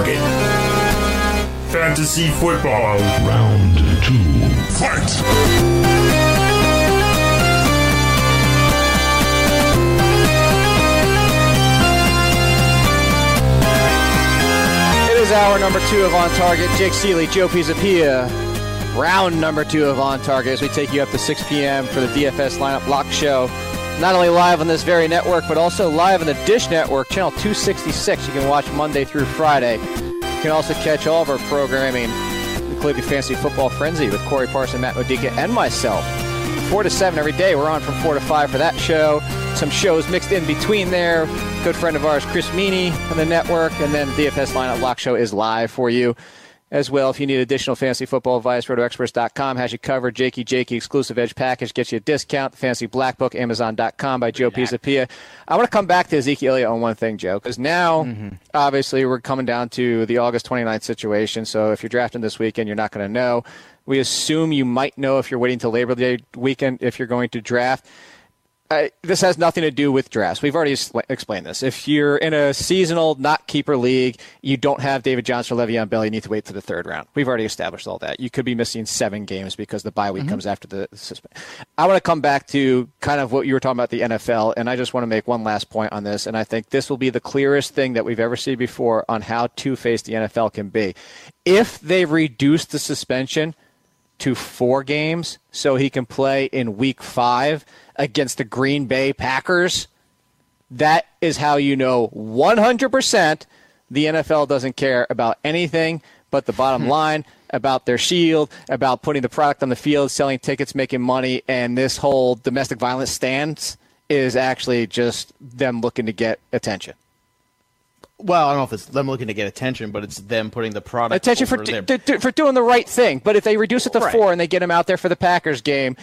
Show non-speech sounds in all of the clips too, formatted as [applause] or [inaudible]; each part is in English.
target. Fantasy football. Round two. Fight! It is hour number two of On Target. Jake Seeley, Joe Pisapia. Round number two of On Target as we take you up to 6 p.m. for the DFS Lineup Lock Show. Not only live on this very network, but also live on the Dish Network, channel 266. You can watch Monday through Friday. You can also catch all of our programming, including Fantasy Football Frenzy with Corey Parson, Matt Modica, and myself. 4 to 7 every day. We're on from 4 to 5 for that show. Some shows mixed in between there. Good friend of ours, Chris Meaney, on the network. And then the DFS Lineup Lock Show is live for you as well. If you need additional fantasy football advice, rotoexperts.com has you covered. Jakey Jakey exclusive edge package gets you a discount. The Fantasy Black Book, Amazon.com by Joe Pisapia. I want to come back to Ezekiel Elliott on one thing, Joe, because now, mm-hmm. obviously, we're coming down to the August 29th situation. So if you're drafting this weekend, you're not going to know. We assume you might know if you're waiting till Labor Day weekend if you're going to draft. I, this has nothing to do with drafts. We've already explained this. If you're in a seasonal, not keeper league, you don't have David Johnson or Le'Veon Bell, you need to wait to the third round. We've already established all that. You could be missing seven games because the bye week mm-hmm. comes after the suspension. I want to come back to kind of what you were talking about the NFL, and I just want to make one last point on this. And I think this will be the clearest thing that we've ever seen before on how two faced the NFL can be. If they reduce the suspension, to four games so he can play in week five against the Green Bay Packers, that is how you know 100% the NFL doesn't care about anything but the bottom hmm. line, about their shield, about putting the product on the field, selling tickets, making money, and this whole domestic violence stance is actually just them looking to get attention. Well, I don't know if it's them looking to get attention, but it's them putting the product attention for over do, their- do- do- for doing the right thing. But if they reduce it to Right. four and they get him out there for the Packers game,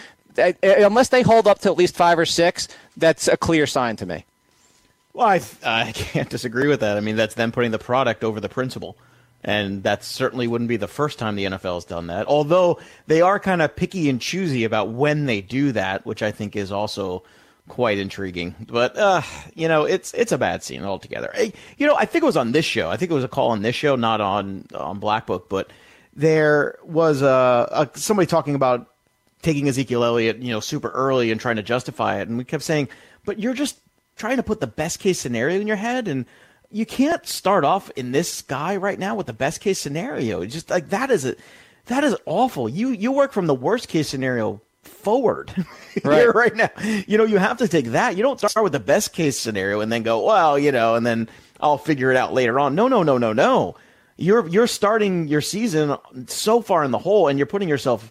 unless they hold up to at least five or six, that's a clear sign to me. Well, I, I can't disagree with that. I mean, that's them putting the product over the principle. And that certainly wouldn't be the first time the NFL has done that. Although they are kind of picky and choosy about when they do that, which I think is also quite intriguing. But uh, you know, it's it's a bad scene altogether. Hey, You know, I think it was on this show. I think it was a call on this show, not on on Black Book, but there was a, a somebody talking about taking Ezekiel Elliott, you know, super early and trying to justify it, and we kept saying, "But you're just trying to put the best case scenario in your head, and you can't start off in this guy right now with the best case scenario. It's just like that is a that is awful. You you work from the worst case scenario forward [laughs] here right now. You know, you have to take that. You don't start with the best case scenario and then go, well, you know, and then I'll figure it out later on. No, no, no, no, no. You're you're starting your season so far in the hole, and you're putting yourself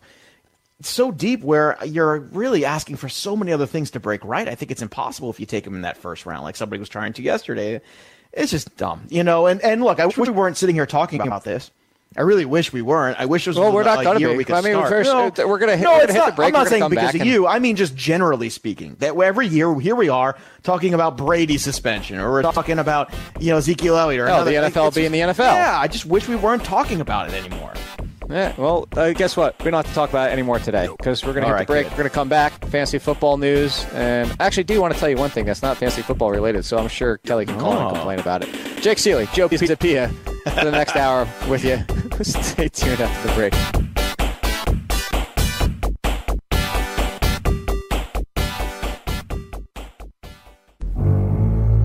so deep where you're really asking for so many other things to break right. I think it's impossible if you take him in that first round, like somebody was trying to yesterday. It's just dumb, you know. And and look, I wish we weren't sitting here talking about this. I really wish we weren't. I wish it was Well, we're not gonna year be. we could I mean, start. first, no, uh, we're gonna hit- no, we're it's gonna hit the not. break, I'm not saying because of and- you. I mean, just generally speaking, that every year here we are talking about Brady suspension, or we're talking about you know Ezekiel Elliott, or Oh, another, the NFL being just- the NFL. Yeah, I just wish we weren't talking about it anymore. Yeah, well, uh, guess what? We don't have to talk about it anymore today because we're going to hit right, the break. good. We're going to come back. fancy football news. And I actually do want to tell you one thing that's not fancy football related, so I'm sure Kelly can call Oh. and complain about it. Jake Seeley, Joe Pisapia for the next hour with you. [laughs] Stay tuned after the break.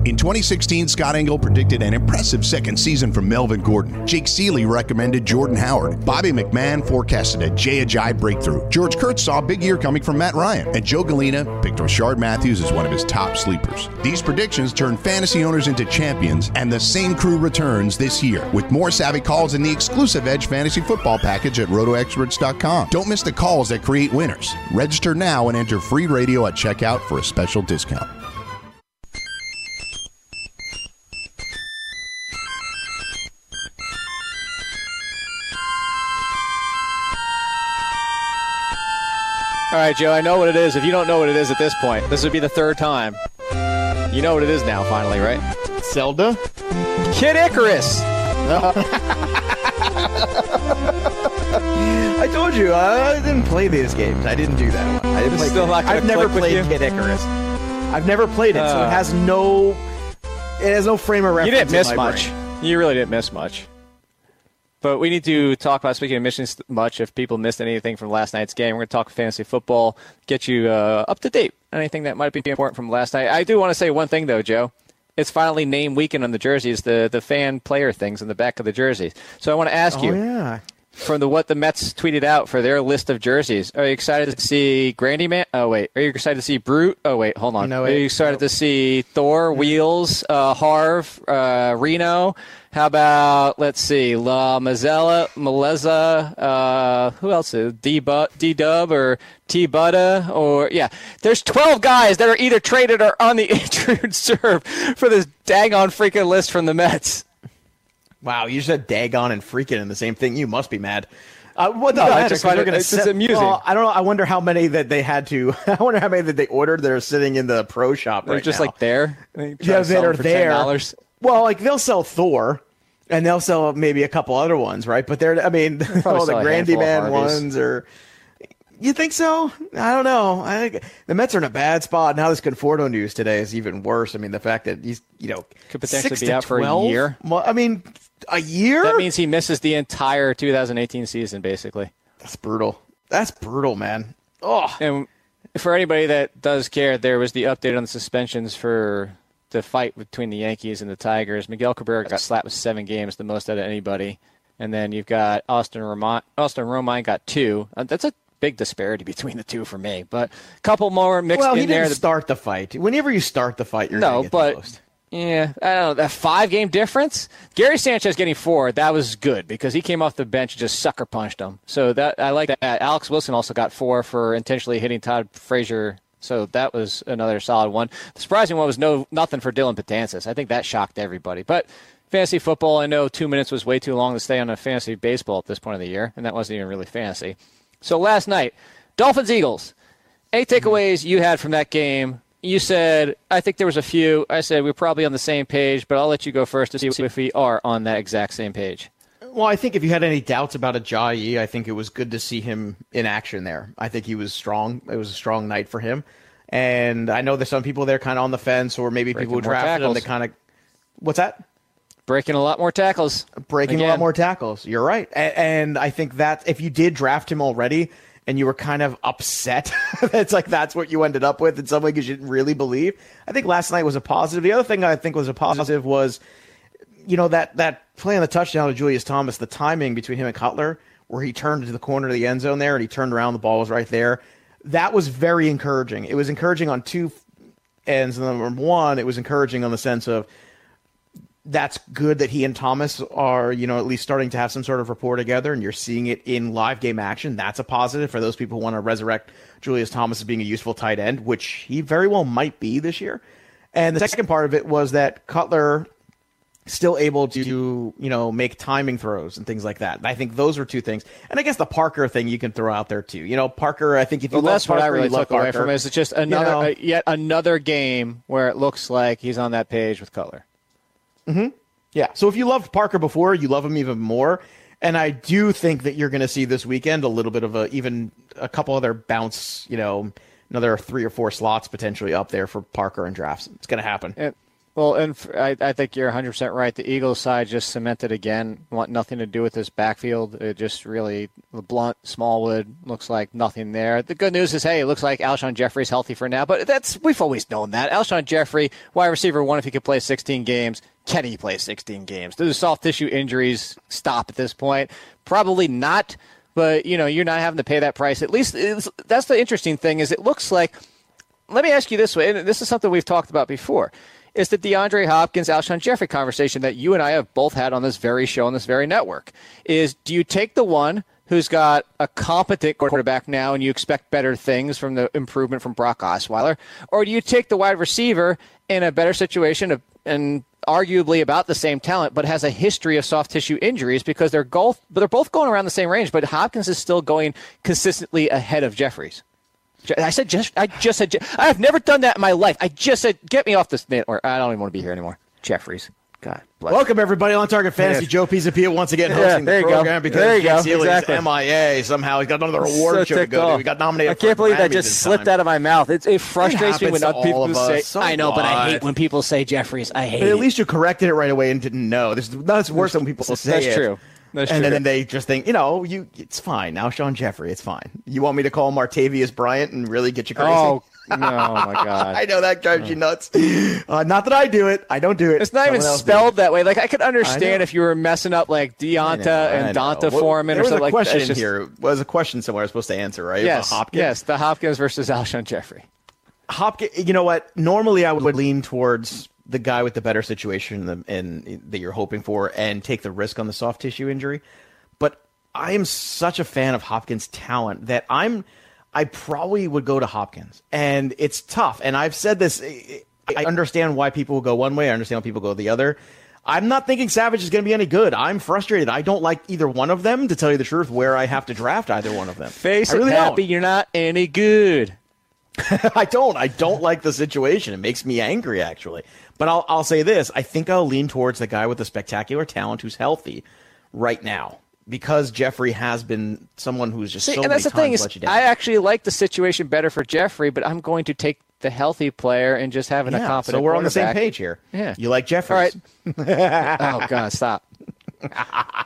In 2016, Scott Engel predicted an impressive second season from Melvin Gordon. Jake Seeley recommended Jordan Howard. Bobby McMahon forecasted a Jay Ajayi breakthrough. George Kurtz saw a big year coming from Matt Ryan. And Joe Galena picked Rishard Matthews as one of his top sleepers. These predictions turned fantasy owners into champions, and the same crew returns this year with more savvy calls in the exclusive Edge Fantasy Football package at rotoexperts.com. Don't miss the calls that create winners. Register now and enter free radio at checkout for a special discount. Right, Joe, I know what it is. If you don't know what it is at this point, this would be the third time. You know what it is now, finally, right? Zelda. Kid Icarus. [laughs] I told you I didn't play these games. I didn't do that one. I didn't play still not I've never played? Kid Icarus. I've never played it, so Uh. it has no. It has no frame of reference. You didn't miss much. brain. You really didn't miss much. But we need to talk about speaking of missions much. If people missed anything from last night's game, we're going to talk fantasy football, get you uh, up to date. Anything that might be important from last night. I do want to say one thing though, Joe. It's finally name weekend on the jerseys, the the fan player things in the back of the jerseys. So I want to ask Oh you yeah. from the what the Mets tweeted out for their list of jerseys. Are you excited to see Grandy Man? Oh wait, are you excited to see Brute? Oh wait, hold on. No, know are you excited to see Thor, Wheels, uh, Harv, uh, Reno? How about let's see, La Mazzella, Maleza, uh, who else is D D Dub or T Butta or yeah? There's 12 guys that are either traded or on the [laughs] injured serve for this daggone freaking list from the Mets. Wow, you said Dagon and freaking in the same thing. You must be mad. Uh, what No, the I just They're gonna it's sit- amusing. Well, I don't know. I wonder how many that they had to. [laughs] I wonder how many that they ordered that are sitting in the pro shop They're right just now. like there. They yeah, to sell that are there. $10. Well, like they'll sell Thor, and they'll sell maybe a couple other ones, right? But they're, I mean, [laughs] all the Grandy Man ones, or you think so? I don't know. I think the Mets are in a bad spot now. This Conforto news today is even worse. I mean, the fact that he's, you know, Could potentially be out for a year. Well, I mean, a year. That means he misses the entire 2018 season, basically. that's brutal. That's brutal, man. Oh, And for anybody that does care, there was the update on the suspensions for the fight between the Yankees and the Tigers. Miguel Cabrera got slapped with seven games, the most out of anybody. And then you've got Austin Romine. Austin Romine got two. Uh, That's a big disparity [laughs] between the two for me. But a couple more mixed well, he in there. didn't that- start the fight. Whenever you start the fight, you're no, gonna get the but most. yeah, I don't know that five game difference. Gary Sanchez getting four, that was good because he came off the bench and just sucker punched him. So that I like that. Alex Wilson also got four for intentionally hitting Todd Frazier. So that was another solid one. The surprising one was no nothing for Dellin Betances. I think that shocked everybody. But fantasy football, I know two minutes was way too long to stay on a fantasy baseball at this point of the year, and that wasn't even really fantasy. So last night, Dolphins Eagles. Any mm-hmm. takeaways you had from that game? You said, I think there was a few. I said, we're probably on the same page, but I'll let you go first to see if we are on that exact same page. Well, I think if you had any doubts about Ajayi, I think it was good to see him in action there. I think he was strong. It was a strong night for him. And I know there's some people there kind of on the fence, or maybe Breaking people who drafted him that kind of. What's that? Breaking a lot more tackles. breaking a lot more tackles. You're right, and, and I think that if you did draft him already and you were kind of upset, [laughs] it's like that's what you ended up with in some way because you didn't really believe. I think last night was a positive. The other thing I think was a positive was, you know, that that play on the touchdown to Julius Thomas, the timing between him and Cutler, where he turned into the corner of the end zone there and he turned around, the ball was right there. That was very encouraging. It was encouraging on two ends. Number one, it was encouraging on the sense of that's good that he and Thomas are, you know, at least starting to have some sort of rapport together and you're seeing it in live game action. That's a positive for those people who want to resurrect Julius Thomas as being a useful tight end, which he very well might be this year. And the second part of it was that Cutler still able to, you know, make timing throws and things like that. I think those are two things. And I guess the Parker thing you can throw out there too. You know, Parker, I think if you Well, that's what I really you took away from it. Is it's just another, know. uh, yet another game where it looks like he's on that page with color. Hmm. Yeah. So if you loved Parker before, you love him even more. And I do think that you're going to see this weekend a little bit of a even a couple other bounce, you know, another three or four slots potentially up there for Parker and drafts. It's going to happen. And, well, and I, I think you're 100% right. The Eagles side just cemented again, want nothing to do with this backfield. It just really, the Blount, Smallwood, looks like nothing there. The good news is, hey, it looks like Alshon Jeffery's healthy for now, but that's we've always known that. Alshon Jeffery, wide receiver one, if he could play 16 games, can he play 16 games? Do the soft tissue injuries stop at this point? Probably not, but, you know, you're not having to pay that price. At least that's the interesting thing is it looks like let me ask you this way, and this is something we've talked about before. Is the DeAndre Hopkins, Alshon Jeffery conversation that you and I have both had on this very show, on this very network? Is do you take the one who's got a competent quarterback now and you expect better things from the improvement from Brock Osweiler? Or do you take the wide receiver in a better situation of, and arguably about the same talent, but has a history of soft tissue injuries because they're both, they're both going around the same range, but Hopkins is still going consistently ahead of Jeffries? I said just. I just said. I have never done that in my life. I just said, get me off this. Or I don't even want to be here anymore. Jeffries. God bless. Welcome everybody on Target Fantasy. Yeah. Joe Pisapia once again Yeah, hosting there the you go. program because There you Jake go. Exactly. MIA. Somehow he's got another award So show to go to. We got nominated. I can't believe that just slipped time. out of my mouth. It, it frustrates me when other people all of us. say. So I know, but I hate when people say Jeffries. I hate But it. at least you corrected it right away and didn't know. This that's worse than people say That's it. true. And then they just think, you know, you it's fine. Now Sean Jeffrey, it's fine. You want me to call Martavius Bryant and really get you crazy? Oh no, my [laughs] God! I know that drives you nuts. Uh, not that I do it. I don't do it. It's not even Someone else spelled that way. Like I could understand know. if you were messing up like I Deonta I and. Donta Foreman there or was something a like question that. It's just- here. Was a question somewhere I was supposed to answer, right? Yes, About Hopkins. yes, the Hopkins versus Alshon Jeffery. Hopkins. You know what? Normally, I would lean towards the guy with the better situation and, and that you're hoping for, and take the risk on the soft tissue injury. But I am such a fan of Hopkins' talent that I'm. I probably would go to Hopkins, and it's tough. And I've said this. I understand why people will go one way. I understand why people go the other. I'm not thinking Savage is going to be any good. I'm frustrated. I don't like either one of them, to tell you the truth, where I have to draft either one of them. Face I really it, don't. happy, you're not any good. [laughs] I don't. I don't like the situation. It makes me angry, actually. But I'll I'll say this: I think I'll lean towards the guy with the spectacular talent who's healthy right now because Jeffery has been someone who's just See, so and that's the thing is, let you down. I actually like the situation better for Jeffery, but I'm going to take the healthy player and just having a yeah, confident. so we're on the same page here. Yeah. you like Jeffery? All right. oh God, stop.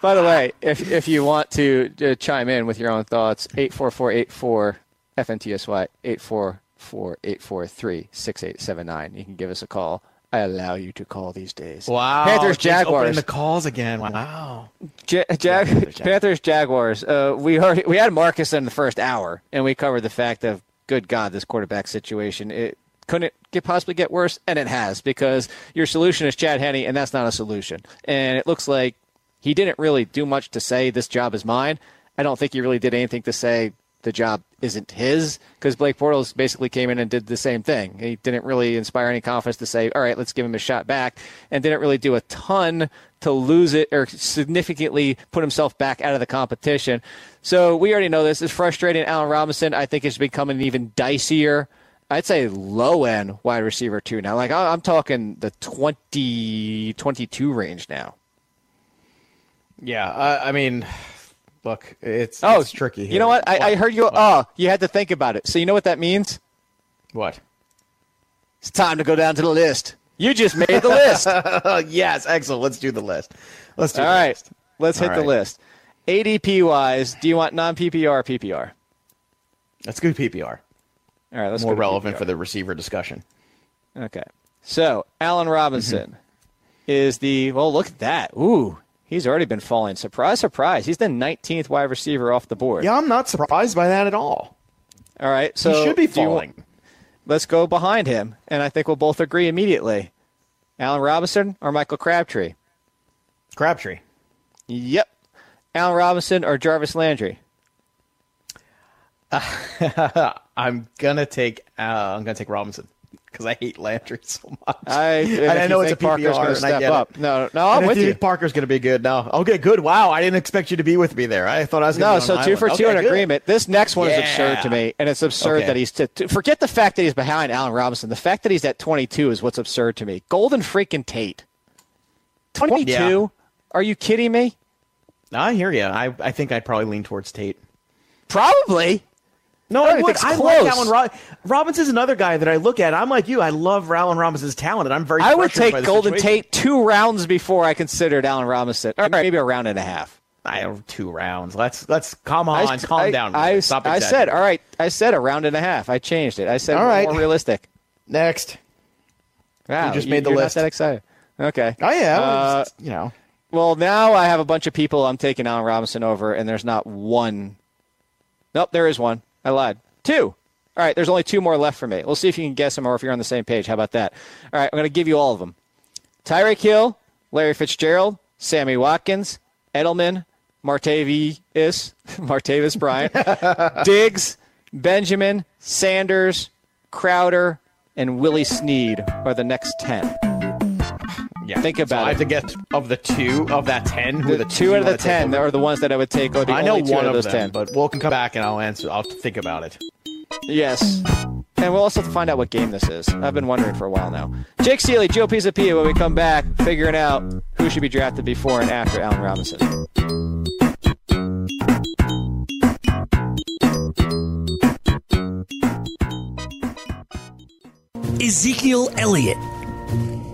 By the way, if if you want to uh, chime in with your own thoughts, eight four four eight four FNTSY eight four four eight four three six eight seven nine. You can give us a call. I allow you to call these days. Wow, Panthers Jaguars. the calls again. Wow. Ja- Jag- Panthers, Jaguars. Panthers Jaguars. Uh, we already we had Marcus in the first hour, and we covered the fact of good God, this quarterback situation. It couldn't get possibly get worse, and it has because your solution is Chad Henne, and that's not a solution. And it looks like he didn't really do much to say this job is mine. I don't think he really did anything to say the job isn't his because Blake Bortles basically came in and did the same thing. He didn't really inspire any confidence to say, all right, let's give him a shot back, and didn't really do a ton to lose it or significantly put himself back out of the competition. So we already know this. It's frustrating. Allen Robinson, I think, is becoming an even dicier. I'd say low end wide receiver too now. Like I- I'm talking the 20, 22 range now. Yeah, uh, I mean, look, it's Oh, it's tricky. You know what? I, I heard you. Oh, you had to think about it. So you know what that means? what? It's time to go down to the list. You just made the list. [laughs] Yes, excellent. Let's do the list. Let's do the right, list. let's hit All the list. ADP wise, do you want non PPR or PPR? Let's go PPR. All right, let's More go relevant PPR. for the receiver discussion. Okay. So Allen Robinson mm-hmm. is the well. Look at that. Ooh, he's already been falling. Surprise, surprise. He's the 19th wide receiver off the board. Yeah, I'm not surprised by that at all. All right. So he should be do you falling. let's go behind him, and I think we'll both agree immediately. Allen Robinson or Michael Crabtree? Crabtree. Yep. Allen Robinson or Jarvis Landry? [laughs] I'm gonna take. Uh, I'm gonna take Robinson because I hate Landry so much. I, I know it's a Parker's PPR, gonna and I step get it. up. No, no, I'm I with think you. Parker's gonna be good. No, okay, good. Wow, I didn't expect you to be with me there. I thought I was. No, so two island. for two Okay, in good. agreement. This next one is absurd to me, and it's absurd Okay. that he's to, to- forget the fact that he's behind Allen Robinson. The fact that he's at 22 is what's absurd to me. Golden freaking Tate, 22. Yeah. Are you kidding me? I hear you. I, I think I'd probably lean towards Tate. Probably. No, I I would. I it's like close. Allen Rob- Robinson's another guy that I look at. I'm like you. I love Allen Robinson's talent, and I'm very. I would take Golden situation. Tate two rounds before I considered Allen Robinson. All right, maybe a round and a half. I have two rounds. Let's let's calm on, I, calm I- down. I, Stop I said, all right. I said a round and a half. I changed it. I said All right. more realistic. next. Wow, you just you- made the list. Not that excited. Okay. I am. Uh, It's- you know. Well, now I have a bunch of people I'm taking Allen Robinson over, and there's not one. Nope, there is one. I lied. Two. All right, there's only two more left for me. We'll see if you can guess them or if you're on the same page. How about that? All right, I'm going to give you all of them Tyreek Hill, Larry Fitzgerald, Sammy Watkins, Edelman, Martavius, [laughs] Martavis Bryant, [laughs] Diggs, Benjamin, Sanders, Crowder, and Willie Snead are the next 10. Yeah. Think So about I have to get of the two of that ten. Who The the two you out of the ten over? are the ones that I would take. Or the I know only two one of of those them, ten. but we'll come back and I'll answer. I'll think about it. Yes. And we'll also find out what game this is. I've been wondering for a while now. Jake Seeley, Joe Pisapia, when we come back, figuring out who should be drafted before and after Allen Robinson. Ezekiel Elliott,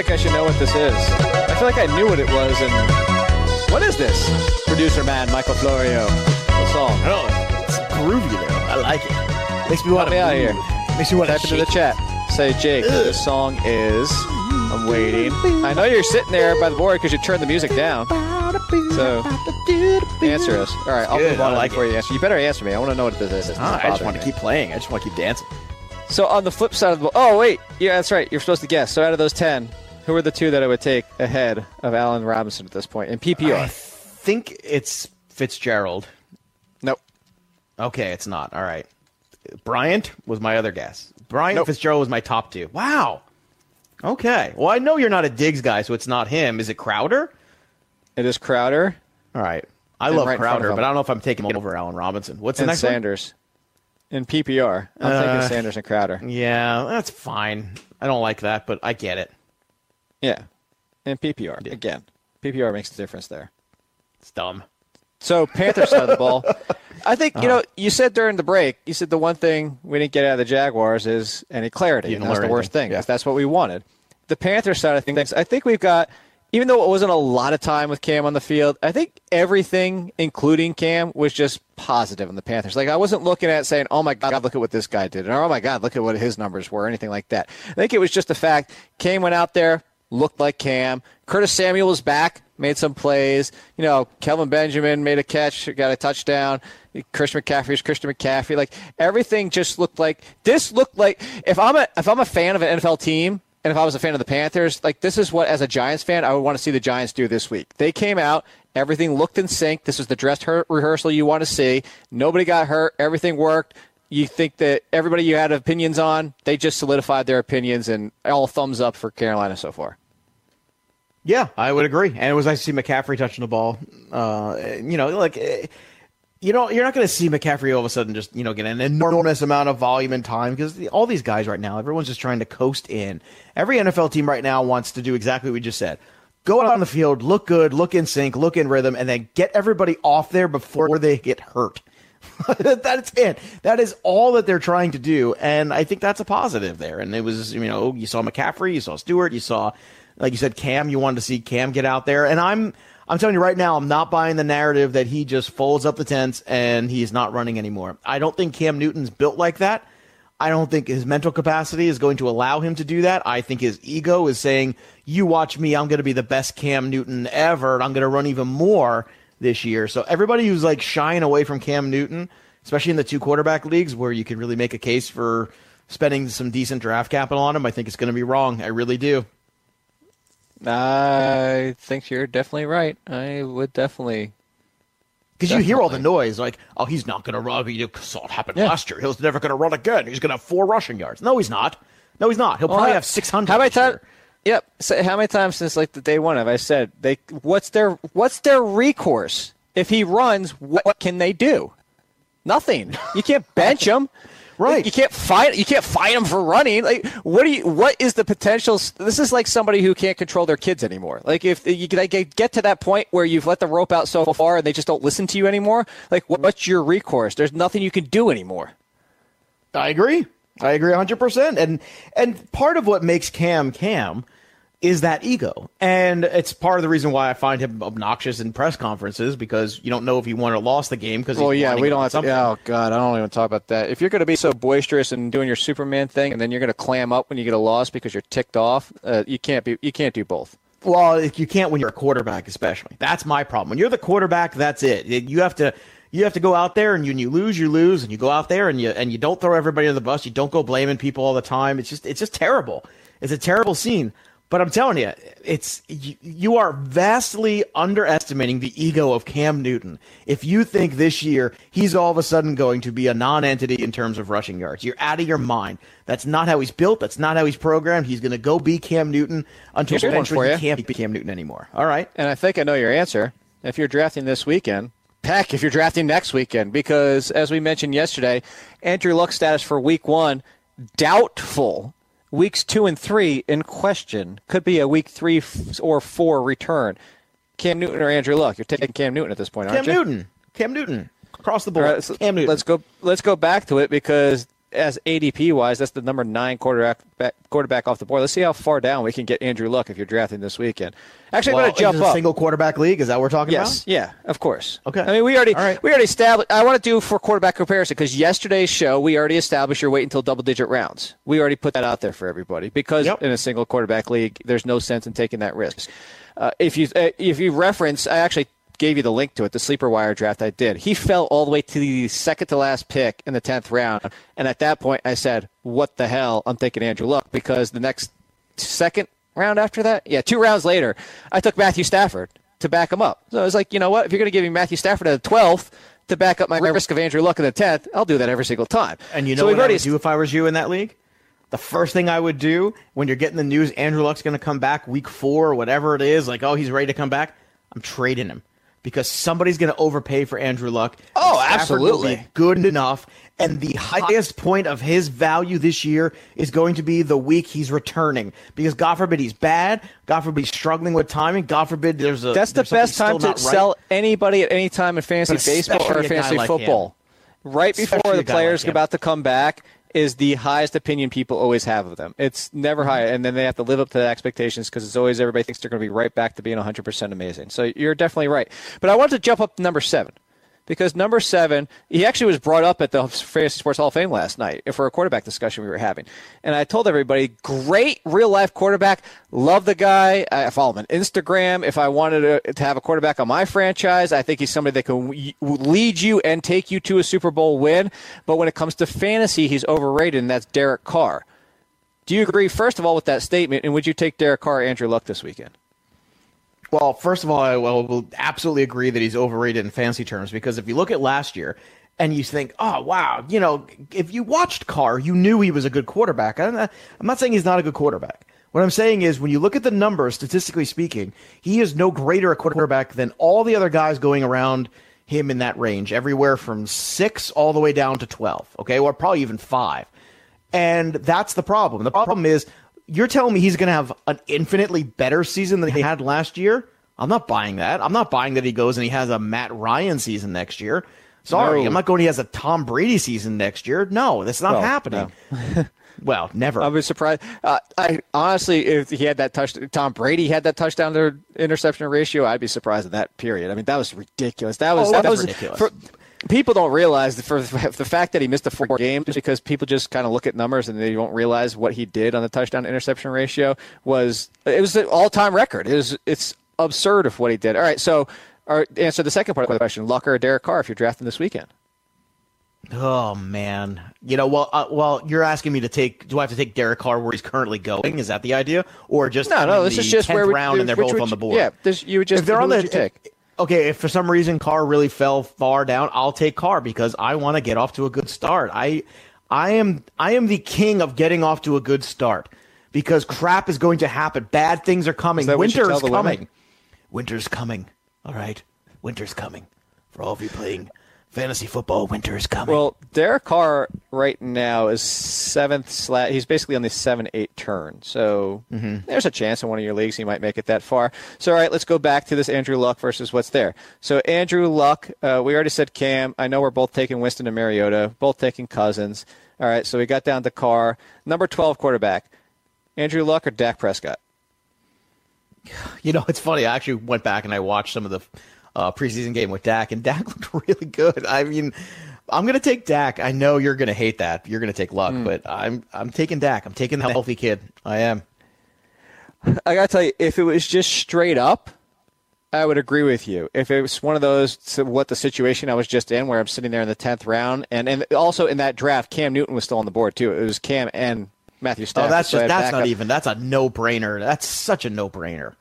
Like I should know what this is. I feel like I knew what it was, and what is this? Producer man, Michael Florio. What song? Oh, it's groovy though. I like it. Makes me want to out here. Makes me want to Type into the chat. Say, Jake, this song is. I'm waiting. I know you're sitting there by the board because you turned the music down. So, answer us. All right, I'll good. move on I like before it. you answer. You better answer me. I want to know what this is. Ah, I just want to me. keep playing. I just want to keep dancing. So on the flip side of the oh wait, yeah, that's right. You're supposed to guess. So out of those ten, who are the two that I would take ahead of Allen Robinson at this point in PPR? I think it's Fitzgerald. nope. Okay, it's not. All right. Bryant was my other guess. Bryant Nope. Fitzgerald was my top two. Wow. Okay. Well, I know you're not a Diggs guy, so it's not him. Is it Crowder? It is Crowder All right. I And love right in front of Crowder, but I don't know if I'm taking him over Allen Robinson. What's the and next one? Sanders. In PPR, I'm Uh, taking Sanders and Crowder. Yeah, that's fine. I don't like that, but I get it. Yeah, And PPR again. PPR makes a difference there. It's dumb. So Panthers side of the ball. [laughs] I think Uh-huh. you know. You said during the break, you said the one thing we didn't get out of the Jaguars is any clarity. And that's the learn worst thing. Yeah. That's what we wanted. The Panthers side of things, I think we've got. Even though it wasn't a lot of time with Cam on the field, I think everything, including Cam, was just positive in the Panthers. Like I wasn't looking at saying, "Oh my God, look at what this guy did," or "Oh my God, look at what his numbers were," or anything like that. I think it was just the fact Cam went out there, looked like Cam. Curtis Samuel was back, made some plays. You know, Kelvin Benjamin made a catch, got a touchdown. Christian McCaffrey's Christian McCaffrey. Like everything just looked like this looked like if I'm a if I'm a fan of an NFL team and if I was a fan of the Panthers, like this is what as a Giants fan I would want to see the Giants do this week. They came out, everything looked in sync. This was the dress rehearsal you want to see. Nobody got hurt, everything worked. You think that everybody you had opinions on, they just solidified their opinions and all thumbs up for Carolina so far. Yeah, I would agree. And it was nice to see McCaffrey touching the ball. Uh, you know, like eh, you know, you're not going to see McCaffrey all of a sudden just you know get an enormous amount of volume and time because the, all these guys right now, everyone's just trying to coast in. Every NFL team right now wants to do exactly what we just said. Go out on the field, look good, look in sync, look in rhythm, and then get everybody off there before they get hurt. [laughs] that's it. That is all that they're trying to do, and I think that's a positive there. And it was, you know, you saw McCaffrey, you saw Stewart, you saw, like you said, Cam. You wanted to see Cam get out there, and I'm, I'm telling you right now, I'm not buying the narrative that he just folds up the tents and he's not running anymore. I don't think Cam Newton's built like that. I don't think his mental capacity is going to allow him to do that. I think his ego is saying, "You watch me, I'm going to be the best Cam Newton ever, and I'm going to run even more this year." So everybody who's like shying away from Cam Newton, especially in the two quarterback leagues where you can really make a case for spending some decent draft capital on him, I think it's going to be wrong. I really do. I think you're definitely right. I would definitely. Because you hear all the noise, like, "Oh, he's not going to run." You saw it happen Yeah. last year. He's never going to run again. He's going to have four rushing yards. No, he's not. No, he's not. He'll probably Well, have six hundred. How many times? Yep. So how many times since like the day one have I said they? What's their What's their recourse? If he runs, what, what can they do? Nothing. You can't bench him. [laughs] Right. You can't fight. You can't fight him for running. Like, what do you? What is the potential? This is like somebody who can't control their kids anymore. Like, if you like, get to that point where you've let the rope out so far and they just don't listen to you anymore, like, what's your recourse? There's nothing you can do anymore. I agree. I agree 100%. And and part of what makes Cam Cam is that ego. And it's part of the reason why I find him obnoxious in press conferences because you don't know if he won or lost the game because Well, yeah, we don't have to. something. Oh God, I don't even talk about that. If you're going to be so boisterous and doing your Superman thing, and then you're going to clam up when you get a loss because you're ticked off, uh, you can't be. You can't do both. Well, you can't when you're a quarterback, especially. That's my problem. When you're the quarterback, that's it. You have to you have to go out there and you, you lose, you lose, and you go out there and you and you don't throw everybody under the bus. You don't go blaming people all the time. It's just it's just terrible. It's a terrible scene. But I'm telling you, it's you, you are vastly underestimating the ego of Cam Newton. If you think this year he's all of a sudden going to be a non-entity in terms of rushing yards, you're out of your mind. That's not how he's built. That's not how he's programmed. He's going to go be Cam Newton until Here's eventually he can't be Cam Newton anymore. All right. And I think I know your answer. If you're drafting this weekend, heck, if you're drafting next weekend, because as we mentioned yesterday, Andrew Luck's status for week one, doubtful. Weeks two and three in question. Could be a week three f- or four return. Cam Newton or Andrew Luck? You're taking Cam Newton at this point, aren't you? Cam? Newton. Cam Newton. Across the board. right, so Cam Newton. Let's go. Let's go back to it because as ADP wise, that's the number nine quarterback quarterback off the board. Let's see how far down we can get Andrew Luck if you're drafting this weekend. Actually, well, I'm going to jump is up. single quarterback league. Is that what we're talking Yes, about? yeah, of course. Okay. I mean, we already right. we already established. I want to do for quarterback comparison because yesterday's show we already established you're waiting until double digit rounds. We already put that out there for everybody because Yep. in a single quarterback league, there's no sense in taking that risk. Uh, if you uh, if you reference, I actually gave you the link to it, the sleeper wire draft I did. He fell all the way to the second to last pick in the tenth round, and at that point I said, "What the hell?" I'm taking Andrew Luck because the next second round after that, yeah, two rounds later, I took Matthew Stafford to back him up. So I was like, you know what? If you're going to give me Matthew Stafford at the 12th to back up my risk of Andrew Luck in the 10th, I'll do that every single time. And you know so what we've I already would do if I was you in that league? The first thing I would do when you're getting the news Andrew Luck's going to come back week four or whatever it is, like, oh, he's ready to come back, I'm trading him. Because somebody's going to overpay for Andrew Luck. Oh, and will absolutely. be good enough. And the highest point of his value this year is going to be the week he's returning. Because God forbid he's bad. God forbid he's struggling with timing. God forbid there's a. That's the there's something best time to right. sell anybody at any time in fantasy baseball or especially a guy fantasy like football. Right before Especially the players like about to come back is the highest opinion people always have of them. It's never high, and then they have to live up to the expectations because it's always everybody thinks they're going to be right back to being 100% amazing. So you're definitely right. But I wanted to jump up to number seven because number seven, he actually was brought up at the Fantasy Sports Hall of Fame last night for a quarterback discussion we were having. And I told everybody, great real life quarterback. Love the guy. I follow him on Instagram. If I wanted to, to have a quarterback on my franchise, I think he's somebody that can lead you and take you to a Super Bowl win. But when it comes to fantasy, he's overrated, and that's Derek Carr. Do you agree, first of all, with that statement? And would you take Derek Carr or Andrew Luck this weekend? Well, first of all, I will, will absolutely agree that he's overrated in fantasy terms because if you look at last year and you think, oh, wow, you know, if you watched Carr, you knew he was a good quarterback. I'm not, I'm not saying he's not a good quarterback. What I'm saying is when you look at the numbers, statistically speaking, he is no greater a quarterback than all the other guys going around him in that range, everywhere from six all the way down to 12, okay, or probably even five. And that's the problem. The problem is you're telling me he's going to have an infinitely better season than he had last year? I'm not buying that. I'm not buying that he goes and he has a Matt Ryan season next year. Sorry, No. I'm not going he has a Tom Brady season next year. No, that's not Well, happening. [laughs] well, never. I was surprised. Uh, I honestly, if he had that touch, Tom Brady had that touchdown to interception ratio, I'd be surprised at that period. I mean, that was ridiculous. That was Oh, that was ridiculous. For, people don't realize that for the fact that he missed the four games because people just kind of look at numbers and they don't realize what he did on the touchdown interception ratio was it was an all time record. It was it's absurd of what he did. All right, so. Or answer the second part of the question: Luck or Derek Carr if you're drafting this weekend. Oh man, you know, well, uh, well, you're asking me to take. Do I have to take Derek Carr where he's currently going? Is that the idea, or just No, no, this the is just 10th where we- round and they're both on the board? yeah, this- you would just- if they're on the take? Okay, if for some reason Carr really fell far down, I'll take Carr because I want to get off to a good start. I, I am, I am the king of getting off to a good start because crap is going to happen. Bad things are coming. Is that what you Winter is the women? coming. Winter's coming. All right, winter's coming for all of you playing fantasy football. Winter is coming. Well, Derek Carr right now is seventh slash. He's basically on the seven eight turn. So there's a chance in one of your leagues he might make it that far. So all right, let's go back to this Andrew Luck versus what's there. So Andrew Luck, uh, we already said Cam. I know we're both taking Winston and Mariota, both taking Cousins. All right, so we got down to Carr, number twelve quarterback, Andrew Luck or Dak Prescott. [sighs] You know, it's funny. I actually went back and I watched some of the uh, preseason game with Dak, and [laughs] Dak looked really good. I mean, I'm going to take Dak. I know you're going to hate that. You're going to take Luck, but I'm I'm taking Dak. I'm taking the [laughs] healthy kid. I am. I gotta tell you, if it was just straight up, I would agree with you. If it was one of those, what the situation I was just in, where I'm sitting there in the tenth round, and and also in that draft, Cam Newton was still on the board too. It was Cam and Matthew Stafford. Oh, that's just that's not even that's a no brainer. That's such a no brainer.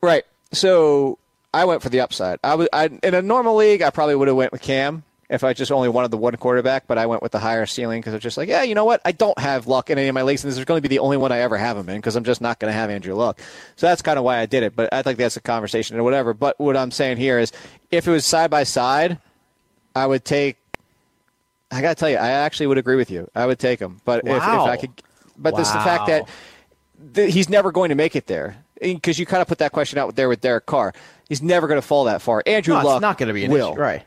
Right. So I went for the upside. I was I, in a normal league. I probably would have went with Cam if I just only wanted the one quarterback. But I went with the higher ceiling because it's just like, yeah, you know what? I don't have luck in any of my leagues, and this is going to be the only one I ever have him in because I'm just not going to have Andrew Luck. So that's kind of why I did it. But I think that's a conversation or whatever. But what I'm saying here is, if it was side by side, I would take. I got to tell you, I actually would agree with you. I would take him. But if, if I could, but this the fact that th- he's never going to make it there because you kind of put that question out there with Derek Carr. He's never going to fall that far. Andrew No, Luck it's not going to be an will. issue, right?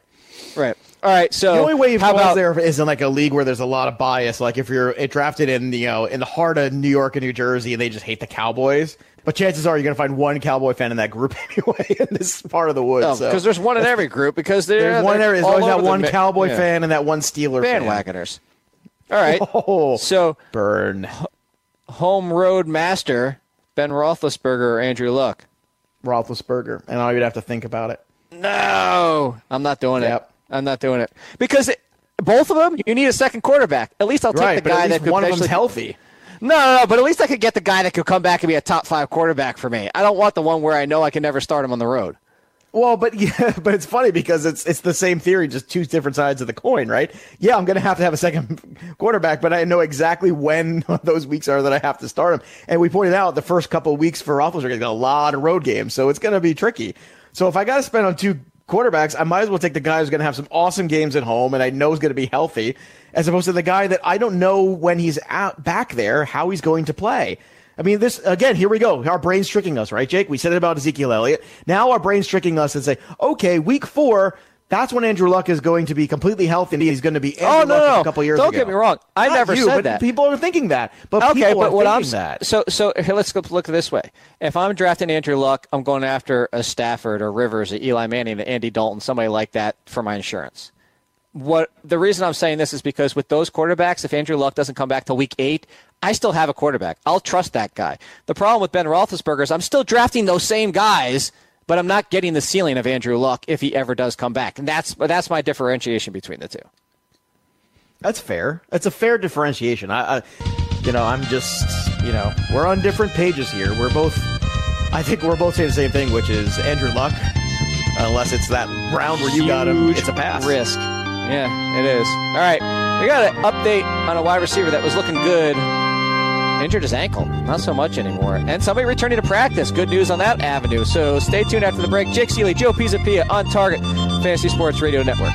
Right. All right. So The only way how falls about there is in like a league where there's a lot of bias. Like if you're eh, drafted in you know in the heart of New York and New Jersey, and they just hate the Cowboys. But chances are you're going to find one Cowboy fan in that group [laughs] anyway in this part of the woods. so. because there's one in every group because There's one there. There's always that one Cowboy yeah. fan and that one Steeler fan. bandwagoners. All right. [laughs] Oh, So burn. home road master Ben Roethlisberger or Andrew Luck. Roethlisberger, and I would have to think about it. No, I'm not doing Yep. it. I'm not doing it because it, both of them you need a second quarterback. At least I'll take Right, the guy at that could one of them's healthy. No, no, no, but at least I could get the guy that could come back and be a top five quarterback for me. I don't want the one where I know I can never start him on the road. Well, but [laughs] yeah, but it's funny because it's it's the same theory, just two different sides of the coin, right? Yeah, I'm going to have to have a second [laughs] quarterback, but I know exactly when [laughs] those weeks are that I have to start him. And we pointed out the first couple of weeks for Roethlisberger, he's got a lot of road games, so it's going to be tricky. So if I got to spend on two quarterbacks, I might as well take the guy who's going to have some awesome games at home and I know is going to be healthy, as opposed to the guy that I don't know when he's out back there how he's going to play. I mean, this again. Here we go. Our brain's tricking us, right, Jake? We said it about Ezekiel Elliott. Now our brain's tricking us and say, okay, week four. That's when Andrew Luck is going to be completely healthy and he's going to be Andrew Oh, no, Luck no. a couple years Don't ago. get me wrong. I Not never you, said that. People are thinking that. But Okay, people but are what I'm thinking that. so so here let's go look this way. If I'm drafting Andrew Luck, I'm going after a Stafford or Rivers, or Eli Manning, or Andy Dalton, somebody like that for my insurance. What the reason I'm saying this is because with those quarterbacks, if Andrew Luck doesn't come back till week eight, I still have a quarterback. I'll trust that guy. The problem with Ben Roethlisberger is I'm still drafting those same guys, but I'm not getting the ceiling of Andrew Luck if he ever does come back, and that's that's my differentiation between the two. That's fair. That's a fair differentiation. I, I, you know, I'm just, you know, we're on different pages here. We're both, I think we're both saying the same thing, which is Andrew Luck. Unless it's that round where you got him, it's a pass. Risk. Yeah, it is. All right, we got an update on a wide receiver that was looking good. Injured his ankle, not so much anymore. And somebody returning to practice. Good news on that avenue. So stay tuned after the break. Jake Seeley, Joe Pisapia on Target, Fantasy Sports Radio Network.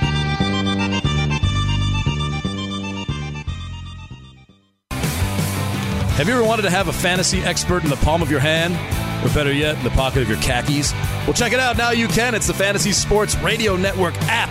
Have you ever wanted to have a fantasy expert in the palm of your hand? Or better yet, in the pocket of your khakis? Well, check it out. Now you can. It's the Fantasy Sports Radio Network app.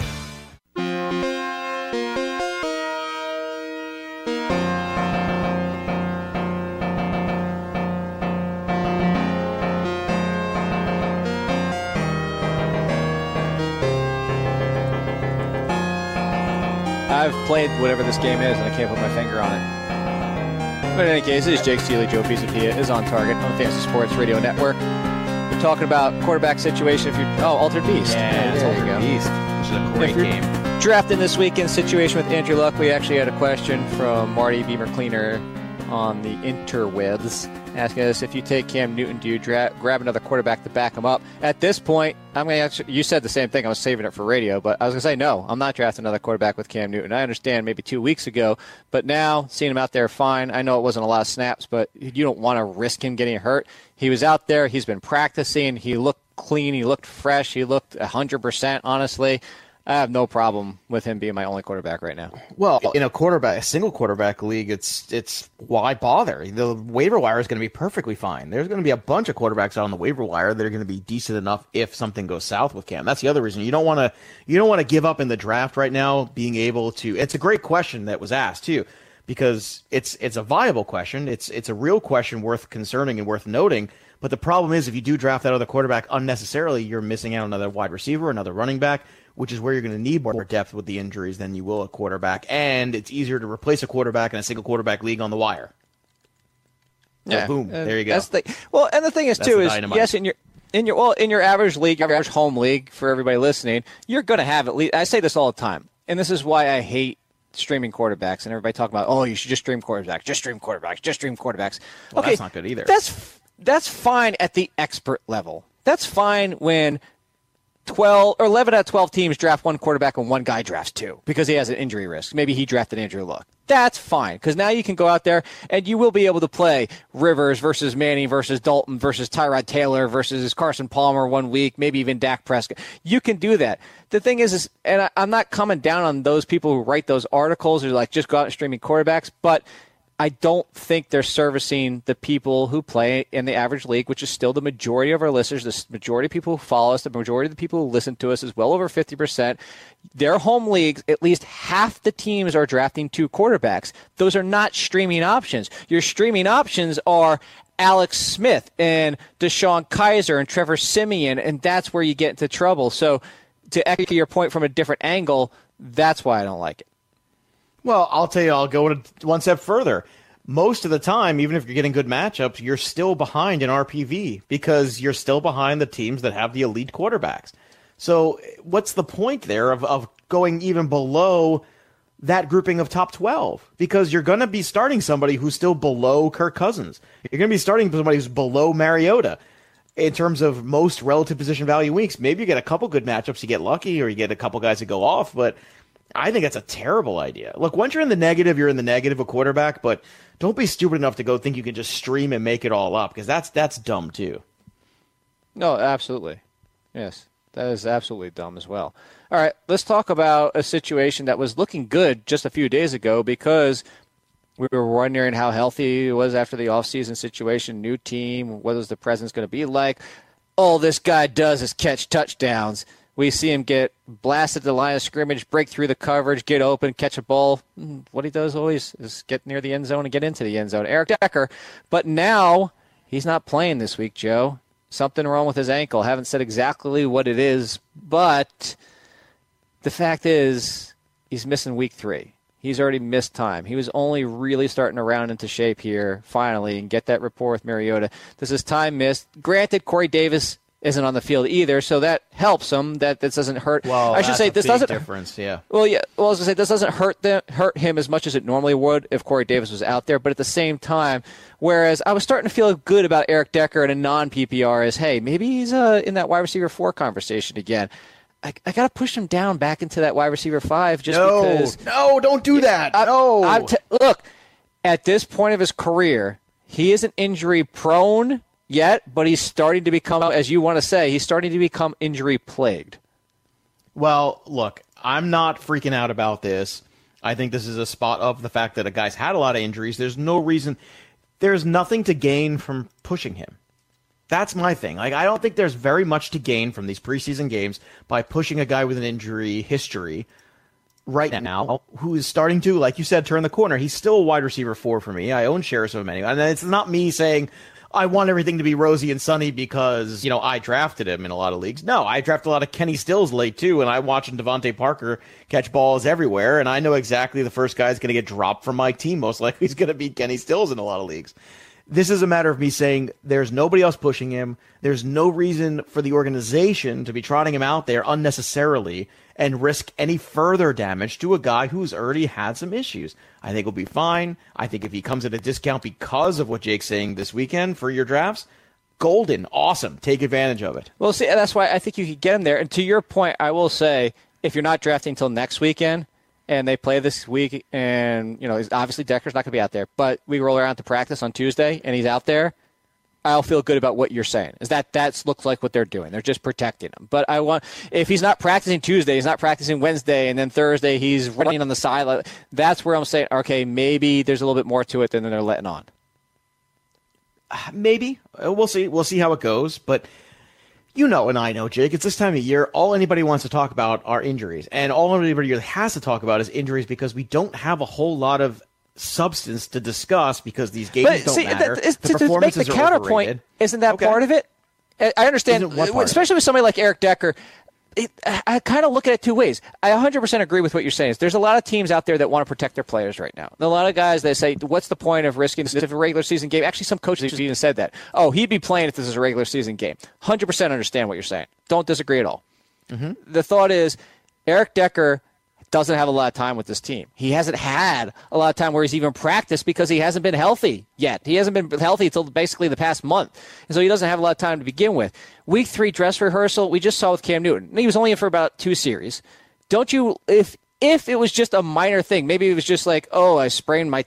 I've played whatever this game is, and I can't put my finger on it. But in any case, it is Jake Seeley, Joe Pisapia is on target on the Fantasy Sports Radio Network. We're talking about quarterback situation. If you're oh, Altered Beast, Yeah, there you go. Beast. Which is a great game. Drafting this weekend situation with Andrew Luck, we actually had a question from Marty Beamer Cleaner on the interwebs asking us if you take Cam Newton, do you dra- grab another quarterback to back him up? At this point, I'm going to actually, you said the same thing. I was saving it for radio, but I was going to say, no, I'm not drafting another quarterback with Cam Newton. I understand maybe two weeks ago, but now seeing him out there fine. I know it wasn't a lot of snaps, but you don't want to risk him getting hurt. He was out there. He's been practicing. He looked clean. He looked fresh. He looked 100%, honestly. I have no problem with him being my only quarterback right now. Well, in a quarterback, a single quarterback league, it's it's why bother? The waiver wire is going to be perfectly fine. There's going to be a bunch of quarterbacks out on the waiver wire that are going to be decent enough if something goes south with Cam. That's the other reason you don't want to you don't want to give up in the draft right now. Being able to, it's a great question that was asked too, because it's it's a viable question. It's it's a real question worth concerning and worth noting. But the problem is, if you do draft that other quarterback unnecessarily, you're missing out on another wide receiver, another running back, which is where you're going to need more depth with the injuries than you will a quarterback, and it's easier to replace a quarterback in a single quarterback league on the wire. Yeah. boom, Uh, there you go. That's the, well, and the thing is That's too is dynamite. yes, in your in your well in your average league, your average home league for everybody listening, you're going to have at least. I say this all the time, and this is why I hate streaming quarterbacks and everybody talking about oh you should just stream quarterbacks, just stream quarterbacks, just stream quarterbacks. Well, okay, that's not good either. That's that's fine at the expert level. That's fine when 12 or 11 out of 12 teams draft one quarterback and one guy drafts two because he has an injury risk. Maybe he drafted Andrew Luck. That's fine because now you can go out there and you will be able to play Rivers versus Manning versus Dalton versus Tyrod Taylor versus Carson Palmer one week, maybe even Dak Prescott. You can do that. The thing is, is and I, I'm not coming down on those people who write those articles or like just go out and streaming quarterbacks, but I don't think they're servicing the people who play in the average league, which is still the majority of our listeners, the majority of people who follow us, the majority of the people who listen to us is well over 50%. Their home leagues, at least half the teams are drafting two quarterbacks. Those are not streaming options. Your streaming options are Alex Smith and DeShone Kizer and Trevor Siemian, and that's where you get into trouble. So, to echo your point from a different angle, that's why I don't like it. Well, I'll tell you, I'll go one step further. Most of the time, even if you're getting good matchups, you're still behind in RPV because you're still behind the teams that have the elite quarterbacks. So, what's the point there of, of going even below that grouping of top 12? Because you're going to be starting somebody who's still below Kirk Cousins. You're going to be starting somebody who's below Mariota in terms of most relative position value weeks. Maybe you get a couple good matchups, you get lucky, or you get a couple guys that go off, but I think that's a terrible idea. Look, once you're in the negative, you're in the negative of quarterback, but don't be stupid enough to go think you can just stream and make it all up because that's that's dumb too. No, absolutely. Yes, that is absolutely dumb as well. All right, let's talk about a situation that was looking good just a few days ago because we were wondering how healthy he was after the offseason situation, new team, what is the presence going to be like. All this guy does is catch touchdowns. We see him get blasted the line of scrimmage, break through the coverage, get open, catch a ball. Mm, What he does always is get near the end zone and get into the end zone. Eric Decker. But now he's not playing this week, Joe. Something wrong with his ankle. Haven't said exactly what it is, but the fact is he's missing week three. He's already missed time. He was only really starting to round into shape here finally and get that rapport with Mariota. This is time missed. Granted, Corey Davis isn't on the field either, so that helps him. That this doesn't hurt. Well, I should say this doesn't difference. Yeah. well, yeah. Well, I was gonna say this doesn't hurt them, hurt him as much as it normally would if Corey Davis was out there. But at the same time, whereas I was starting to feel good about Eric Decker in a non PPR, is hey, maybe he's uh, in that wide receiver four conversation again. I, I got to push him down back into that wide receiver five just No, because. no, don't do that. I- no. T- look, at this point of his career, he isn't injury prone yet, but he's starting to become, as you want to say, he's starting to become injury plagued. Well, look, I'm not freaking out about this. I think this is a spot of the fact that a guy's had a lot of injuries. There's no reason. There's nothing to gain from pushing him. That's my thing. Like, I don't think there's very much to gain from these preseason games by pushing a guy with an injury history right now who is starting to, like you said, turn the corner. He's still a wide receiver four for me. I own shares of him anyway. And it's not me saying I want everything to be rosy and sunny because, you know, I drafted him in a lot of leagues. No, I drafted a lot of Kenny Stills late too, and I'm watching DeVante Parker catch balls everywhere, and I know exactly the first guy is going to get dropped from my team. Most likely he's going to be Kenny Stills in a lot of leagues. This is a matter of me saying there's nobody else pushing him. There's no reason for the organization to be trotting him out there unnecessarily and risk any further damage to a guy who's already had some issues. I think he'll be fine. I think if he comes at a discount because of what Jake's saying this weekend for your drafts, golden, awesome. Take advantage of it. Well, see, that's why I think you could get him there. And to your point, I will say, if you're not drafting until next weekend, and they play this week, and you know, obviously Decker's not going to be out there, but we roll around to practice on Tuesday, and he's out there. I'll feel good about what you're saying. Is that that looks like what they're doing? They're just protecting him. But I want if he's not practicing Tuesday, he's not practicing Wednesday, and then Thursday he's running on the sideline. That's where I'm saying, okay, maybe there's a little bit more to it than they're letting on. Maybe we'll see. We'll see how it goes. But you know, and I know, Jake. It's this time of year. All anybody wants to talk about are injuries, and all anybody has to talk about is injuries because we don't have a whole lot of substance to discuss because these games But don't see, matter. that, the to, to make performances the are counterpoint, overrated. isn't that Okay. part of it? I understand, Isn't what part of especially with somebody like Eric Decker. It, I kind of look at it two ways. I 100% agree with what you're saying. There's a lot of teams out there that want to protect their players right now. a lot of guys that say, "What's the point of risking this if a regular season game?" Actually, some coaches even said that. Oh, he'd be playing if this is a regular season game. 100% understand what you're saying. Don't disagree at all. Mm-hmm. The thought is, Eric Decker doesn't have a lot of time with this team. He hasn't had a lot of time where he's even practiced because he hasn't been healthy yet. He hasn't been healthy until basically the past month. And so he doesn't have a lot of time to begin with. Week three dress rehearsal, we just saw with Cam Newton. He was only in for about two series. Don't you, if, if it was just a minor thing, maybe it was just like, oh, I sprained my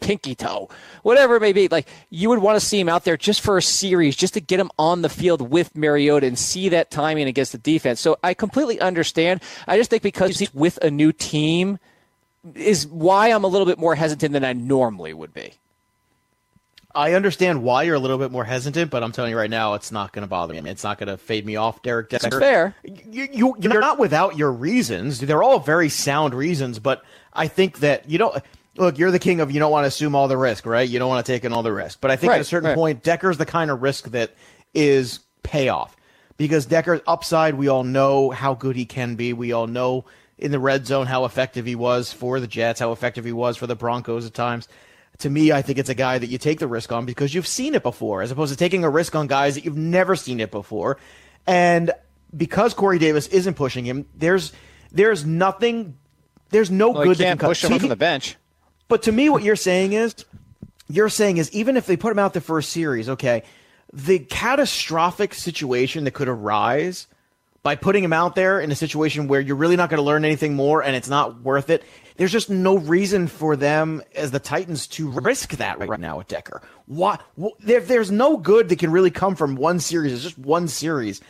pinky toe, whatever it may be. Like you would want to see him out there just for a series, just to get him on the field with Mariota and see that timing against the defense. So I completely understand. I just think because he's with a new team is why I'm a little bit more hesitant than I normally would be. I understand why you're a little bit more hesitant, but I'm telling you right now, it's not going to bother me. It's not going to fade me off, Derek Decker. That's fair. You, you, you're not without your reasons. They're all very sound reasons, but I think that you don't look, you're the king of you don't want to assume all the risk, right? You don't want to take in all the risk. But I think right, at a certain right. point, Decker's the kind of risk that is payoff. Because Decker's upside, we all know how good he can be. We all know in the red zone how effective he was for the Jets, how effective he was for the Broncos at times. To me, I think it's a guy that you take the risk on because you've seen it before, as opposed to taking a risk on guys that you've never seen it before. And because Corey Davis isn't pushing him, there's there's nothing, there's no well, good. He can't push him from the bench. But to me, what you're saying is, you're saying is even if they put him out the first series, okay, the catastrophic situation that could arise by putting him out there in a situation where you're really not going to learn anything more and it's not worth it. There's just no reason for them as the Titans to risk that right now with Decker. Why? There, there's no good that can really come from one series. It's just one series.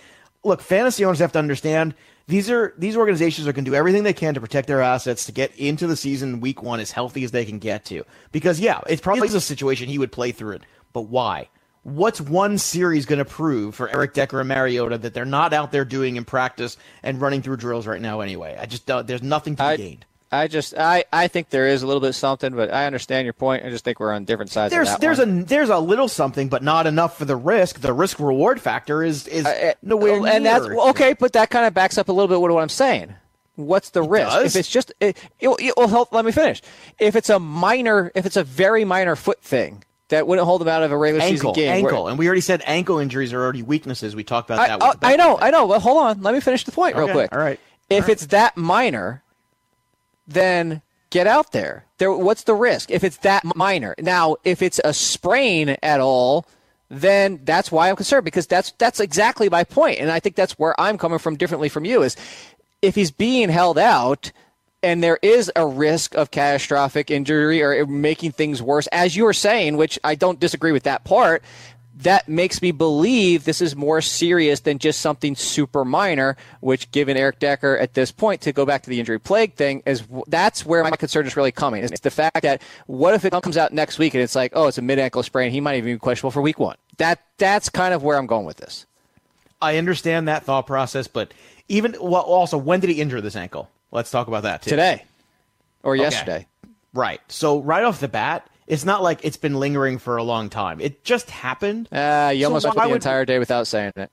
Look, fantasy owners have to understand these are these organizations are going to do everything they can to protect their assets to get into the season week one as healthy as they can get to. Because yeah, it's probably a situation he would play through it. But why? What's one series going to prove for Eric Decker and Mariota that they're not out there doing in practice and running through drills right now anyway? I just uh, there's nothing to be gained. I just I, I think there is a little bit something, but I understand your point. I just think we're on different sides. There's there's one. a there's a little something, but not enough for the risk. The risk reward factor is is uh, nowhere near. And that's okay, but that kind of backs up a little bit what I'm saying. What's the it risk? Does? If it's just it, it, it will help. Let me finish. If it's a minor, if it's a very minor foot thing, that wouldn't hold them out of a regular ankle, season game. Ankle, and we already said ankle injuries are already weaknesses. We talked about that. I, I know, I know. Well, hold on. Let me finish the point okay, real quick. All right. If all right. it's that minor, then get out there. There, what's the risk if it's that minor? Now, if it's a sprain at all, then that's why I'm concerned because that's that's exactly my point, and I think that's where I'm coming from differently from you. Is if he's being held out and there is a risk of catastrophic injury or making things worse, as you were saying, which I don't disagree with that part, that makes me believe this is more serious than just something super minor, which given Eric Decker at this point to go back to the injury plague thing is that's where my concern is really coming. It's the fact that what if it comes out next week and it's like, oh, it's a mid ankle sprain, he might even be questionable for week one. That that's kind of where I'm going with this. I understand that thought process, but even well, also when did he injure this ankle? Let's talk about that too. Today or okay. yesterday. Right. So right off the bat, it's not like it's been lingering for a long time. It just happened. Uh, you so almost went the would... entire day without saying it.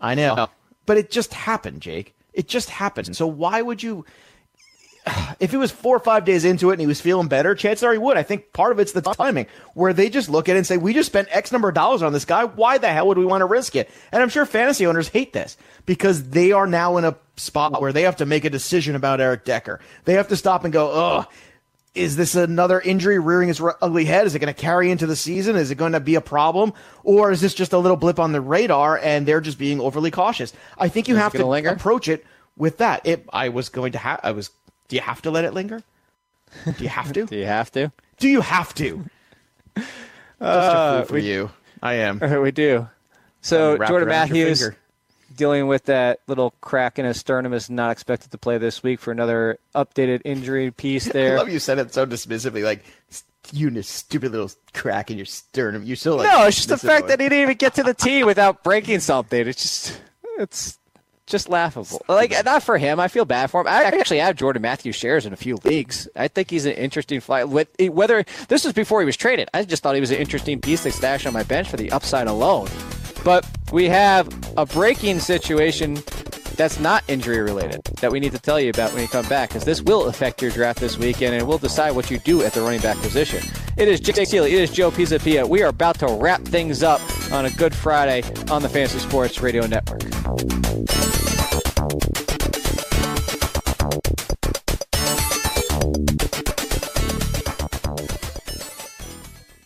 I know. But it just happened, Jake. It just happened. So why would you if he was four or five days into it and he was feeling better, chances are he would. I think part of it's the timing, where they just look at it and say, "We just spent X number of dollars on this guy. Why the hell would we want to risk it?" And I'm sure fantasy owners hate this because they are now in a spot where they have to make a decision about Eric Decker. They have to stop and go, "Oh, is this another injury rearing its ugly head? Is it going to carry into the season? Is it going to be a problem, or is this just a little blip on the radar and they're just being overly cautious? I think you is have to linger? approach it with that. It, I was going to have. I was. Do you have to let it linger? Do you have to? [laughs] do you have to? Do you have to? uh, for we, you. I am. [laughs] We do. So Jordan Matthews dealing with that little crack in his sternum is not expected to play this week for another updated injury piece [laughs] there. I love you said it so dismissively, like you stupid little crack in your sternum. You still like no, it's just the fact that he didn't even get to the tee without breaking something. It's just it's just laughable. Like not for him. I feel bad for him. I actually have Jordan Matthews shares in a few leagues. I think he's an interesting flight. Whether this was before he was traded, I just thought he was an interesting piece to stash on my bench for the upside alone. But we have a breaking situation that's not injury related that we need to tell you about when you come back because this will affect your draft this weekend and it will decide what you do at the running back position. It is Jake Seeley. It is Joe Pisapia. We are about to wrap things up on a Good Friday on the Fantasy Sports Radio Network.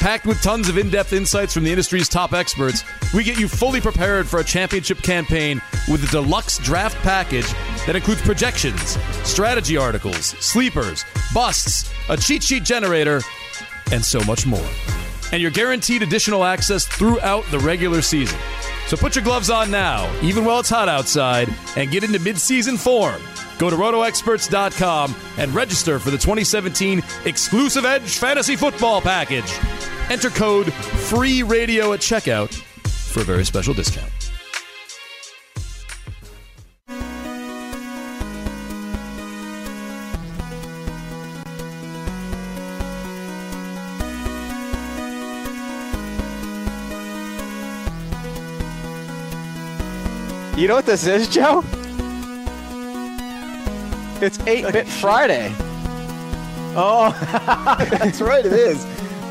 Packed with tons of in depth insights from the industry's top experts, we get you fully prepared for a championship campaign with a deluxe draft package that includes projections, strategy articles, sleepers, busts, a cheat sheet generator, and so much more. And you're guaranteed additional access throughout the regular season. So put your gloves on now, even while it's hot outside, and get into midseason form. Go to rotoexperts.com and register for the 2017 exclusive Edge Fantasy Football Package. Enter code FREE RADIO at checkout for a very special discount. You know what this is, Joe? It's 8 Bit Friday. [laughs] Oh, [laughs] that's right. It is.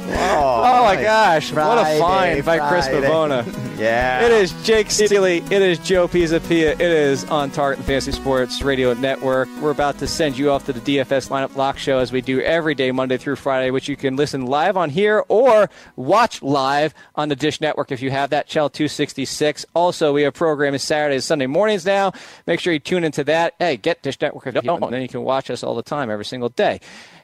Oh, oh my gosh. what a find by Chris Pavona. [laughs] Yeah. It is Jake Seeley. It is Joe Pisapia. It is on Target and Fantasy Sports Radio Network. We're about to send you off to the DFS Lineup Lock Show as we do every day, Monday through Friday, which you can listen live on here or watch live on the Dish Network if you have that, Channel 266. Also, we have programming Saturdays, Sunday mornings now. Make sure you tune into that. Hey, get Dish Network if you don't, and then you can watch us all the time, every single day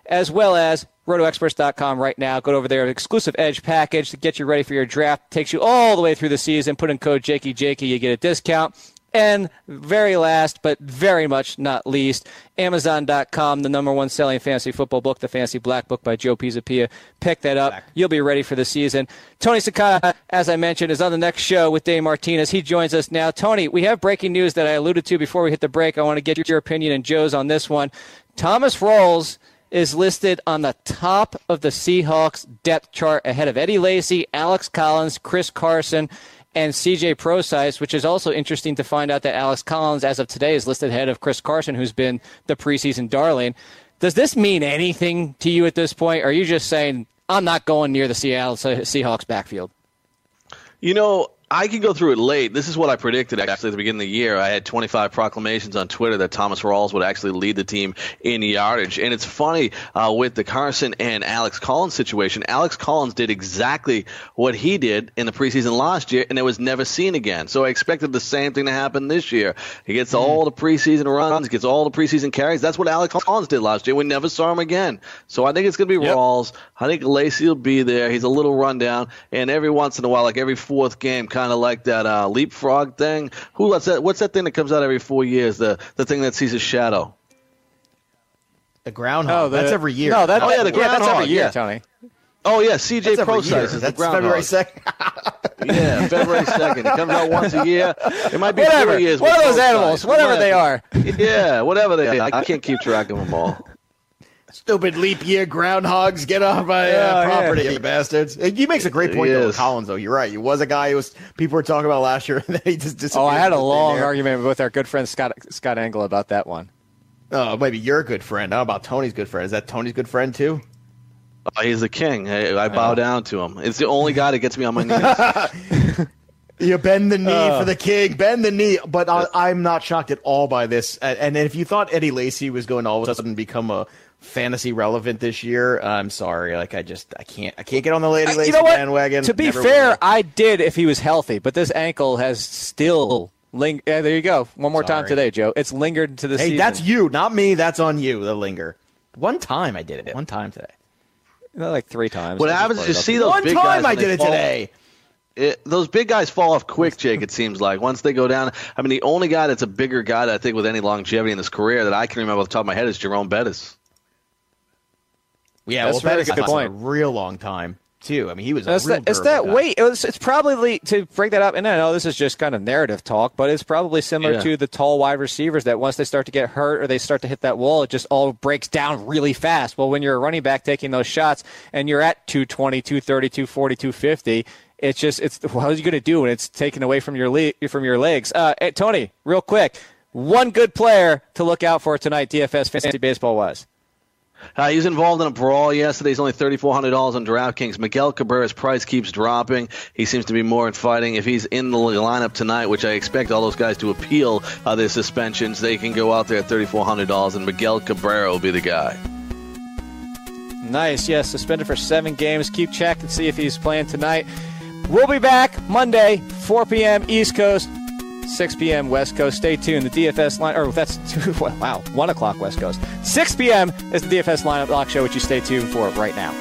as well as rotoexperts.com right now. Go over there, exclusive edge package to get you ready for your draft. Takes you all the way through the season. Put in code Jakey Jakey, you get a discount. And very last, but very much not least, Amazon.com, the number one selling fantasy football book, the Fantasy Black Book by Joe Pisapia. Pick that up. You'll be ready for the season. Tony Sakata, as I mentioned, is on the next show with Dave Martinez. He joins us now. Tony, we have breaking news that I alluded to before we hit the break. I want to get your opinion and Joe's on this one. Thomas Rawls is listed on the top of the Seahawks depth chart ahead of Eddie Lacy, Alex Collins, Chris Carson, and CJ Prosize, which is also interesting to find out that Alex Collins, as of today, is listed ahead of Chris Carson, who's been the preseason darling. Does this mean anything to you at this point? Or are you just saying, I'm not going near the Seattle Seahawks backfield? You know, I can go through it late. This is what I predicted actually at the beginning of the year. I had 25 proclamations on Twitter that Thomas Rawls would actually lead the team in yardage. And it's funny uh, with the Carson and Alex Collins situation. Alex Collins did exactly what he did in the preseason last year, and it was never seen again. So I expected the same thing to happen this year. He gets all the preseason runs, gets all the preseason carries. That's what Alex Collins did last year. We never saw him again. So I think it's going to be Yep. Rawls. I think Lacy will be there. He's a little rundown, and every once in a while, like every fourth game, kind of like that uh, leapfrog thing. Who lets that? What's that thing that comes out every four years? The the thing that sees a shadow. the groundhog. the- that's every year. No, that, Oh, yeah, the that's every year, yeah. Tony. Oh yeah, CJ that's every Prosize year. is the That's groundhog. February second. [laughs] Yeah, February second. It comes out once a year. It might be Whatever. four years. What with are those Prosize. animals? Whatever they are. Yeah, whatever they are. I can't keep track of them all. Stupid leap year groundhogs. Get off my Yeah, uh, yeah. property, you bastards. He makes a great point, though, with Collins, though. You're right. He was a guy who was people were talking about last year, [laughs] and then he just disappeared. Oh, I had a long there. argument with our good friend Scott Scott Engel about that one. Oh, maybe your good friend. I don't about Tony's good friend? Is that Tony's good friend, too? Oh, he's the king. I, I bow down to him. It's the only guy that gets me on my [laughs] knees. You bend the knee Uh. for the king, bend the knee. But I, I'm not shocked at all by this. And, and if you thought Eddie Lacy was going to all of a sudden become a fantasy relevant this year, I'm sorry. Like I just I can't I can't get on the Lady Lacy you know bandwagon. To be Never fair, will. I did if he was healthy, but this ankle has still ling- yeah, there you go. One more time today, Joe. It's lingered to the hey, season. that's you, not me. That's on you. The linger. One time I did it. One time today. Not like three times. What I happens is you see those One big time guys. I and they did it fall- today. It, those big guys fall off quick, [laughs] Jake. It seems like once they go down. I mean, the only guy that's a bigger guy that I think with any longevity in his career that I can remember off the top of my head is Jerome Bettis. Yeah, That's well, a very good point. a real long time too. I mean, he was a It's real that, it's that guy. weight. It was, it's probably to break that up. And I know this is just kind of narrative talk, but it's probably similar Yeah. to the tall wide receivers that once they start to get hurt or they start to hit that wall, it just all breaks down really fast. Well, when you're a running back taking those shots and you're at 220, 230, 240, 250, it's just it's what are you going to do when it's taken away from your le- from your legs? Uh, hey, Tony, real quick, one good player to look out for tonight. DFS fantasy baseball wise. Uh, he was involved in a brawl yesterday. He's only $3,400 on DraftKings. Miguel Cabrera's price keeps dropping. He seems to be more in fighting. If he's in the lineup tonight, which I expect all those guys to appeal uh, their suspensions, they can go out there at $3,400, and Miguel Cabrera will be the guy. Nice. Yes, suspended for seven games. Keep check and see if he's playing tonight. We'll be back Monday, 4 p.m. East Coast, 6 p.m. West Coast. Stay tuned. The DFS line, or that's [laughs] two, wow, 1 o'clock West Coast. 6 p.m. is the DFS lineup lock show, which you stay tuned for right now.